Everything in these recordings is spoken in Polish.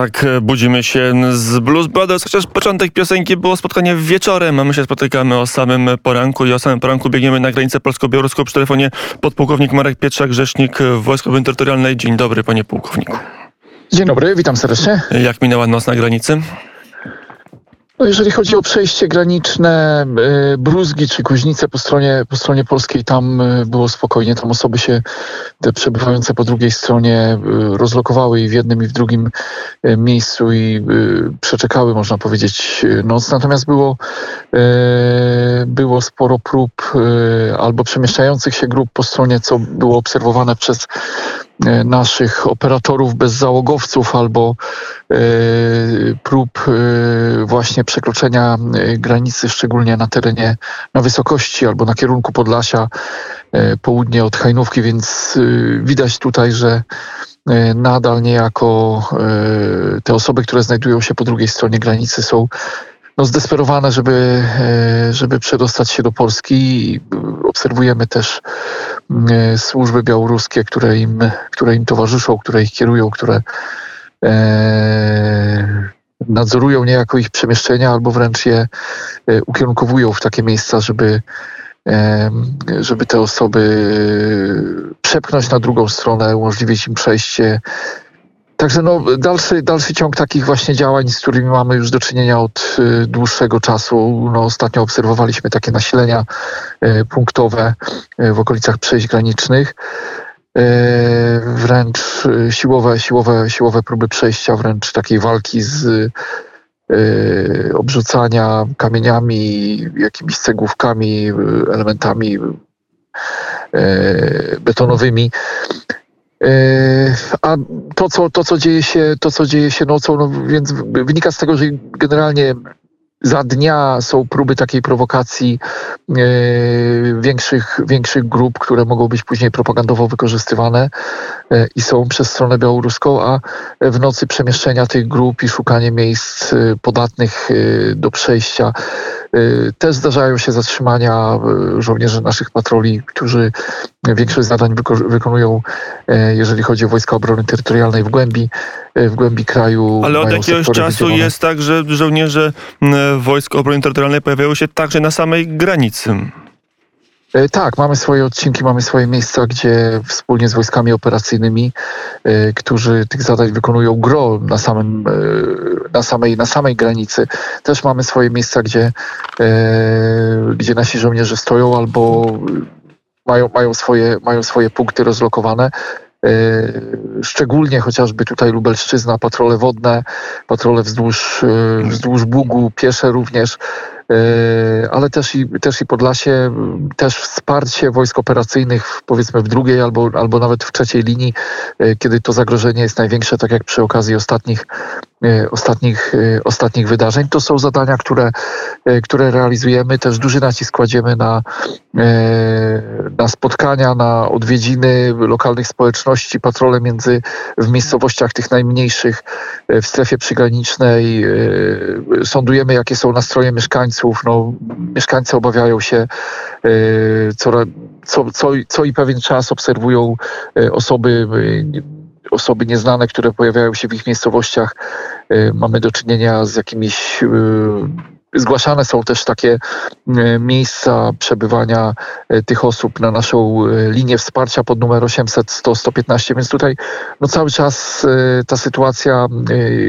tak budzimy się z Blues Brothers, chociaż początek piosenki było spotkanie wieczorem, a my się spotykamy o samym poranku i o samym poranku biegniemy na granicę polsko-białoruską przy telefonie podpułkownik Marek Pietrzak, rzecznik Wojsk Obrony Terytorialnej. Dzień dobry, panie pułkowniku. Dzień dobry, witam serdecznie. Jak minęła noc na granicy? No jeżeli chodzi o przejście graniczne, y, Bruzgi czy Kuźnice po stronie, po stronie polskiej, tam y, było spokojnie. Tam osoby się, te przebywające po drugiej stronie, y, rozlokowały i w jednym i w drugim miejscu i przeczekały, można powiedzieć, noc. Natomiast było, było sporo prób albo przemieszczających się grup po stronie, co było obserwowane przez naszych operatorów bezzałogowców albo prób właśnie przekroczenia granicy, szczególnie na terenie, na wysokości albo na kierunku Podlasia, południe od Hajnówki, więc widać tutaj, że nadal niejako te osoby, które znajdują się po drugiej stronie granicy są no, zdesperowane, żeby, żeby przedostać się do Polski. Obserwujemy też służby białoruskie, które im, które im towarzyszą, które ich kierują, które e, nadzorują niejako ich przemieszczenia albo wręcz je ukierunkowują w takie miejsca, żeby, żeby te osoby przepchnąć na drugą stronę, umożliwić im przejście Także no, dalszy, dalszy ciąg takich właśnie działań, z którymi mamy już do czynienia od y, dłuższego czasu. No, ostatnio obserwowaliśmy takie nasilenia punktowe w okolicach przejść granicznych. Y, wręcz y, siłowe, siłowe, siłowe próby przejścia, wręcz takiej walki z y, obrzucania kamieniami, jakimiś cegłówkami, elementami betonowymi. E, a to co, to, co dzieje się, to, co dzieje się nocą, no więc wynika z tego, że generalnie za dnia są próby takiej prowokacji e, większych, większych grup, które mogą być później propagandowo wykorzystywane e, i są przez stronę białoruską, a w nocy przemieszczenia tych grup i szukanie miejsc podatnych do przejścia. Też zdarzają się zatrzymania żołnierzy naszych patroli, którzy większość zadań wykonują, y, jeżeli chodzi o Wojska Obrony Terytorialnej w głębi, w głębi kraju. Ale od jakiegoś czasu jest tak, że żołnierze Wojsk Obrony Terytorialnej pojawiają się także na samej granicy. E, tak, mamy swoje odcinki, mamy swoje miejsca, gdzie wspólnie z wojskami operacyjnymi, e, którzy tych zadań wykonują gro na, samym, e, na, samej, na samej granicy, też mamy swoje miejsca, gdzie, gdzie nasi żołnierze stoją albo mają, mają, swoje, mają swoje punkty rozlokowane. Szczególnie chociażby tutaj Lubelszczyzna, patrole wodne, patrole wzdłuż, wzdłuż Bugu, piesze również. E, ale też i, też i Podlasie, też wsparcie wojsk operacyjnych powiedzmy w drugiej albo, albo nawet w trzeciej linii, e, kiedy to zagrożenie jest największe, tak jak przy okazji ostatnich, e, ostatnich, ostatnich wydarzeń. To są zadania, które, które realizujemy. Też duży nacisk kładziemy na, na spotkania, na odwiedziny lokalnych społeczności, patrole między w miejscowościach tych najmniejszych w strefie przygranicznej. Sądujemy, jakie są nastroje mieszkańców, mieszkańców. No, mieszkańcy obawiają się, e, co, co, co, co i pewien czas obserwują e, osoby, e, osoby nieznane, które pojawiają się w ich miejscowościach. Mamy do czynienia z jakimiś Zgłaszane są też takie e, miejsca przebywania e, tych osób na naszą e, linię wsparcia pod numer 800 100 115, więc tutaj no cały czas ta sytuacja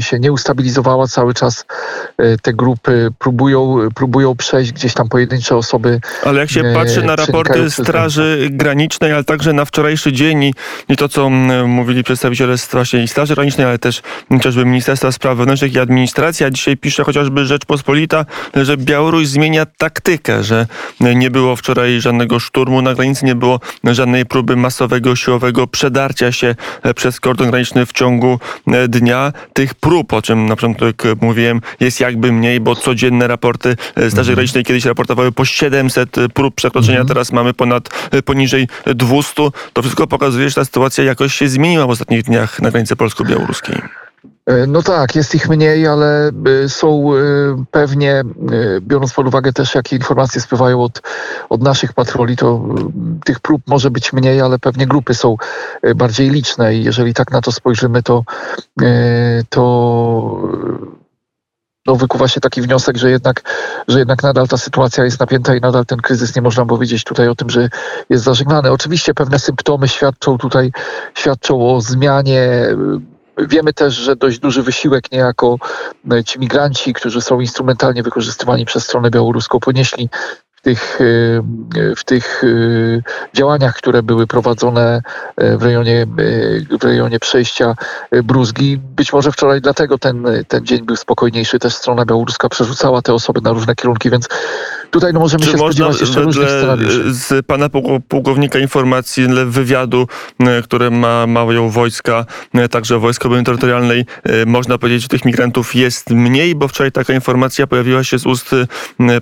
się nie ustabilizowała, cały czas te grupy próbują, próbują przejść gdzieś tam pojedyncze osoby. Ale jak się patrzy na raporty Straży Granicznej, ale także na wczorajszy dzień i, i to, co mówili przedstawiciele i Straży Granicznej, ale też chociażby Ministerstwa Spraw Wewnętrznych i Administracji, a dzisiaj pisze chociażby Rzeczpospolita, że Białoruś zmienia taktykę, że nie było wczoraj żadnego szturmu na granicy, nie było żadnej próby masowego, siłowego przedarcia się przez kordon graniczny w ciągu dnia. Tych prób, o czym na początek mówiłem, jest jakby mniej, bo codzienne raporty Straży mhm. Granicznej kiedyś raportowały po 700 prób przekroczenia, mhm. teraz mamy ponad poniżej 200. To wszystko pokazuje, że ta sytuacja jakoś się zmieniła w ostatnich dniach na granicy polsko-białoruskiej. E, no tak, jest ich mniej, ale e, są e, pewnie, biorąc pod uwagę też, jakie informacje spływają od, od naszych patroli, to tych prób może być mniej, ale pewnie grupy są bardziej liczne i jeżeli tak na to spojrzymy, to, to no, wykuwa się taki wniosek, że jednak, że jednak nadal ta sytuacja jest napięta i nadal ten kryzys nie można powiedzieć tutaj o tym, że jest zażegnany. Oczywiście pewne symptomy świadczą tutaj, świadczą o zmianie Wiemy też, że dość duży wysiłek niejako e, ci migranci, którzy są instrumentalnie wykorzystywani przez stronę białoruską, ponieśli tych, e, w tych e, działaniach, które były prowadzone w rejonie, w rejonie przejścia Bruzgi. Być może wczoraj dlatego ten, ten dzień był spokojniejszy. Też strona białoruska przerzucała te osoby na różne kierunki, więc tutaj no, możemy Czy się spodziewać jeszcze różnych scenariuszy. Z pana pułkownika informacji, wywiadu, które ma, mają wojska, także Wojska Obrony Terytorialnej, można powiedzieć, że tych migrantów jest mniej, bo wczoraj taka informacja pojawiła się z ust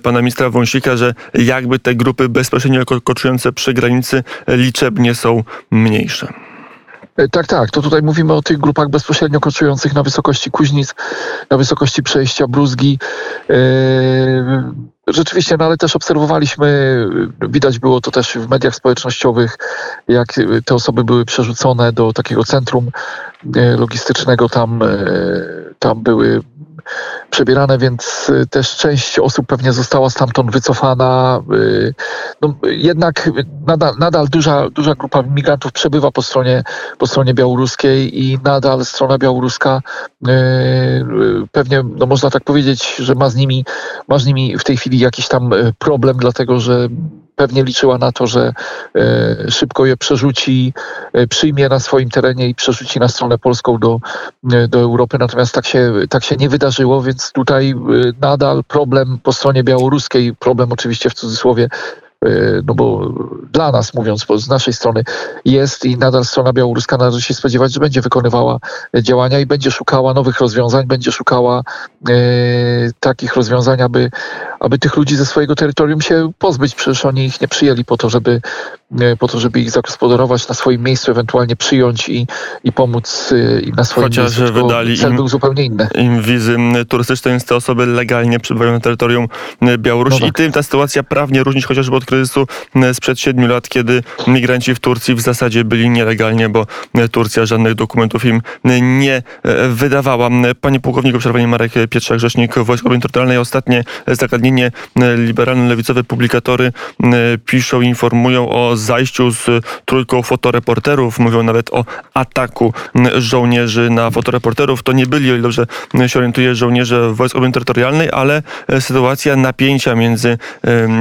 pana ministra Wąsika, że jakby te grupy bezpośrednio koczujące przy granicy liczebnie są mniejsze. E, tak, tak. To tutaj mówimy o tych grupach bezpośrednio koczujących na wysokości Kuźnic, na wysokości przejścia Bruzgi. E, rzeczywiście, no ale też obserwowaliśmy, widać było to też w mediach społecznościowych, jak te osoby były przerzucone do takiego centrum e, logistycznego. Tam, tam były przebierane, więc y, też część osób pewnie została stamtąd wycofana. Y, no, jednak nadal, nadal duża, duża grupa migrantów przebywa po stronie, po stronie białoruskiej i nadal strona białoruska y, pewnie, no można tak powiedzieć, że ma z nimi, ma z nimi w tej chwili jakiś tam problem, dlatego że pewnie liczyła na to, że e, szybko je przerzuci, e, przyjmie na swoim terenie i przerzuci na stronę polską do, e, do Europy. Natomiast tak się, tak się nie wydarzyło, więc tutaj nadal problem po stronie białoruskiej, problem oczywiście w cudzysłowie, no bo dla nas, mówiąc z naszej strony, jest i nadal strona białoruska należy się spodziewać, że będzie wykonywała działania i będzie szukała nowych rozwiązań, będzie szukała e, takich rozwiązań, aby, aby tych ludzi ze swojego terytorium się pozbyć. Przecież oni ich nie przyjęli po to, żeby, e, po to, żeby ich zagospodarować na swoim miejscu, ewentualnie przyjąć i, i pomóc e, im na swoim Chociaż miejscu. wydali cel im, był zupełnie inny. Im wizy turystyczne, więc te osoby legalnie przebywają na terytorium Białorusi. No tak. I tym ta sytuacja prawnie różni się chociażby od kryzysu sprzed siedmiu lat, kiedy migranci w Turcji w zasadzie byli nielegalnie, bo Turcja żadnych dokumentów im nie wydawała. Panie pułkowniku, przerwanie Marek Pietrzak, rzecznik Wojsk Obrony Terytorialnej. Ostatnie zagadnienie liberalno-lewicowe publikatory piszą, informują o zajściu z trójką fotoreporterów. Mówią nawet o ataku żołnierzy na fotoreporterów. To nie byli, o ile dobrze się orientuję, żołnierze Wojsk Obrony Terytorialnej, ale sytuacja napięcia między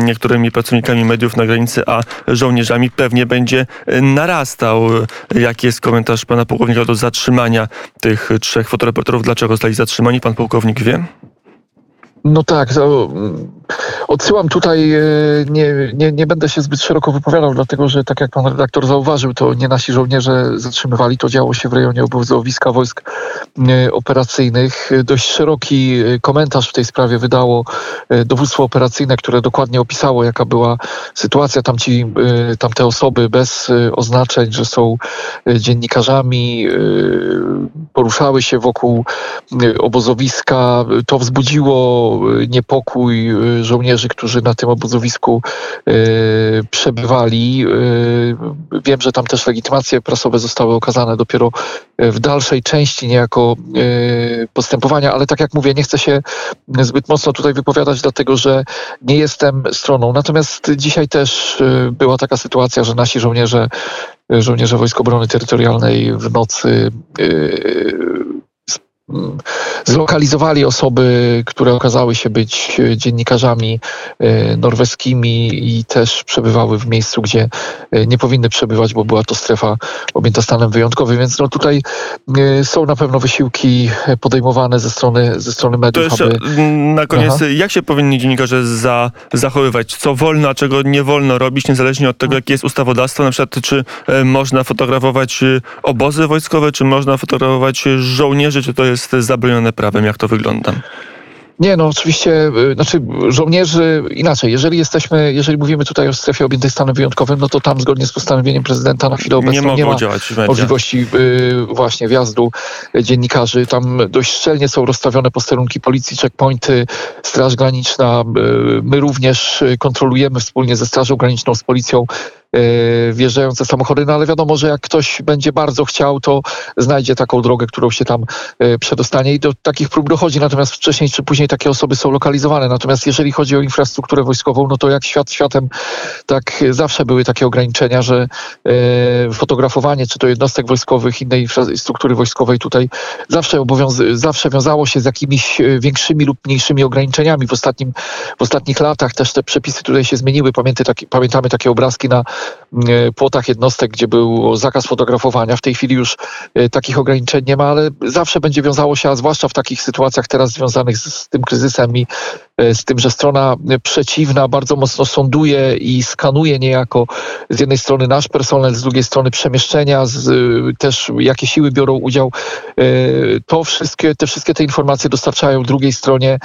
niektórymi pracownikami mediów na granicy, a żołnierzami pewnie będzie narastał. Jaki jest komentarz pana pułkownika do zatrzymania tych trzech fotoreporterów? Dlaczego zostali zatrzymani? Pan pułkownik wie? No tak, mm, odsyłam tutaj, e, nie, nie, nie będę się zbyt szeroko wypowiadał, dlatego że tak jak pan redaktor zauważył, to nie nasi żołnierze zatrzymywali, to działo się w rejonie obozowiska wojsk e, operacyjnych. Dość szeroki e, komentarz w tej sprawie wydało dowództwo operacyjne, które dokładnie opisało, jaka była sytuacja. Tam ci, tamte osoby bez oznaczeń, że są dziennikarzami, poruszały się wokół obozowiska. To wzbudziło niepokój y, żołnierzy, którzy na tym obozowisku y, przebywali. Y, wiem, że tam też legitymacje prasowe zostały okazane dopiero w dalszej części niejako postępowania, ale tak jak mówię, nie chcę się zbyt mocno tutaj wypowiadać, dlatego że nie jestem stroną. Natomiast dzisiaj też była taka sytuacja, że nasi żołnierze żołnierze Wojsk Obrony Terytorialnej w nocy zlokalizowali osoby, które okazały się być dziennikarzami e, norweskimi i też przebywały w miejscu, gdzie e, nie powinny przebywać, bo była to strefa objęta stanem wyjątkowym. Więc no tutaj e, są na pewno wysiłki podejmowane ze strony, ze strony mediów. To jeszcze aby... na koniec, Aha. jak się powinni dziennikarze za, zachowywać? Co wolno, a czego nie wolno robić, niezależnie od tego, jakie jest ustawodawstwo? Na przykład, czy można fotografować obozy wojskowe, czy można fotografować żołnierzy, czy to jest zabronione prawem? Jak to wygląda? Nie, no oczywiście, y, znaczy żołnierzy inaczej. Jeżeli jesteśmy, jeżeli mówimy tutaj o strefie objętej stanem wyjątkowym, no to tam zgodnie z postanowieniem prezydenta na chwilę obecną nie, nie ma możliwości y, właśnie wjazdu dziennikarzy. Tam dość szczelnie są rozstawione posterunki policji, checkpointy, Straż Graniczna. Y, My również y, kontrolujemy wspólnie ze Strażą Graniczną, z policją y, wjeżdżające samochody, no ale wiadomo, że jak ktoś będzie bardzo chciał, to znajdzie taką drogę, którą się tam y, przedostanie i do takich prób dochodzi, natomiast wcześniej czy później takie osoby są lokalizowane. Natomiast jeżeli chodzi o infrastrukturę wojskową, no to jak świat światem, tak zawsze były takie ograniczenia, że y, fotografowanie, czy to jednostek wojskowych, innej infrastruktury wojskowej tutaj zawsze obowiąz- zawsze wiązało się z jakimiś y, większymi lub mniejszymi ograniczeniami. W, ostatnim, w ostatnich latach też te przepisy tutaj się zmieniły. Pamięty, pamiętamy takie obrazki na y, płotach jednostek, gdzie był zakaz fotografowania. W tej chwili już y, takich ograniczeń nie ma, ale zawsze będzie wiązało się, a zwłaszcza w takich sytuacjach teraz związanych z, tym kryzysem i z tym, że strona przeciwna bardzo mocno sonduje i skanuje niejako z jednej strony nasz personel, z drugiej strony przemieszczenia, z, y, też jakie siły biorą udział. Y, To wszystkie, te wszystkie te informacje dostarczają drugiej stronie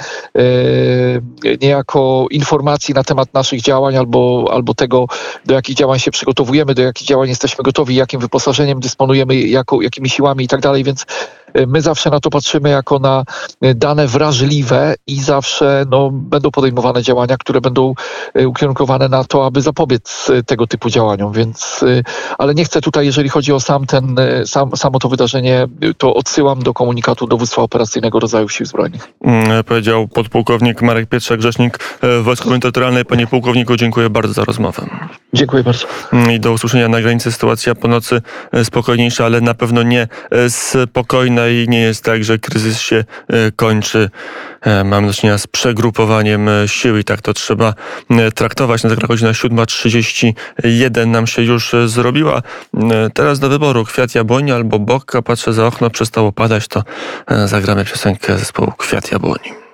niejako informacji na temat naszych działań albo, albo tego, do jakich działań się przygotowujemy, do jakich działań jesteśmy gotowi, jakim wyposażeniem dysponujemy, jako, jakimi siłami i tak dalej, więc my zawsze na to patrzymy jako na y, dane wrażliwe i zawsze no, będą podejmowane działania, które będą y, ukierunkowane na to, aby zapobiec y, tego typu działaniom, więc y, ale nie chcę tutaj, jeżeli chodzi o sam ten, y, sam, samo to wydarzenie, y, to odsyłam do komunikatu dowództwa operacyjnego rodzajów sił zbrojnych. Mm, Powiedział podpułkownik Marek Pietrzak, rzecznik Wojsk Obrony Terytorialnej. Panie pułkowniku, dziękuję bardzo za rozmowę. Dziękuję bardzo. Mm, I do usłyszenia na granicy sytuacja po nocy spokojniejsza, ale na pewno nie e, spokojna i nie jest tak, że kryzys się e, kończy. E, Mamy do czynienia z przegrupowaniem e, sił i tak to trzeba traktować. Na zegarach godzina 7.31 nam się już zrobiła. Teraz do wyboru Kwiat Jabłoni albo Bokka. Patrzę za okno, przestało padać, to zagramy piosenkę zespołu Kwiat Jabłoni.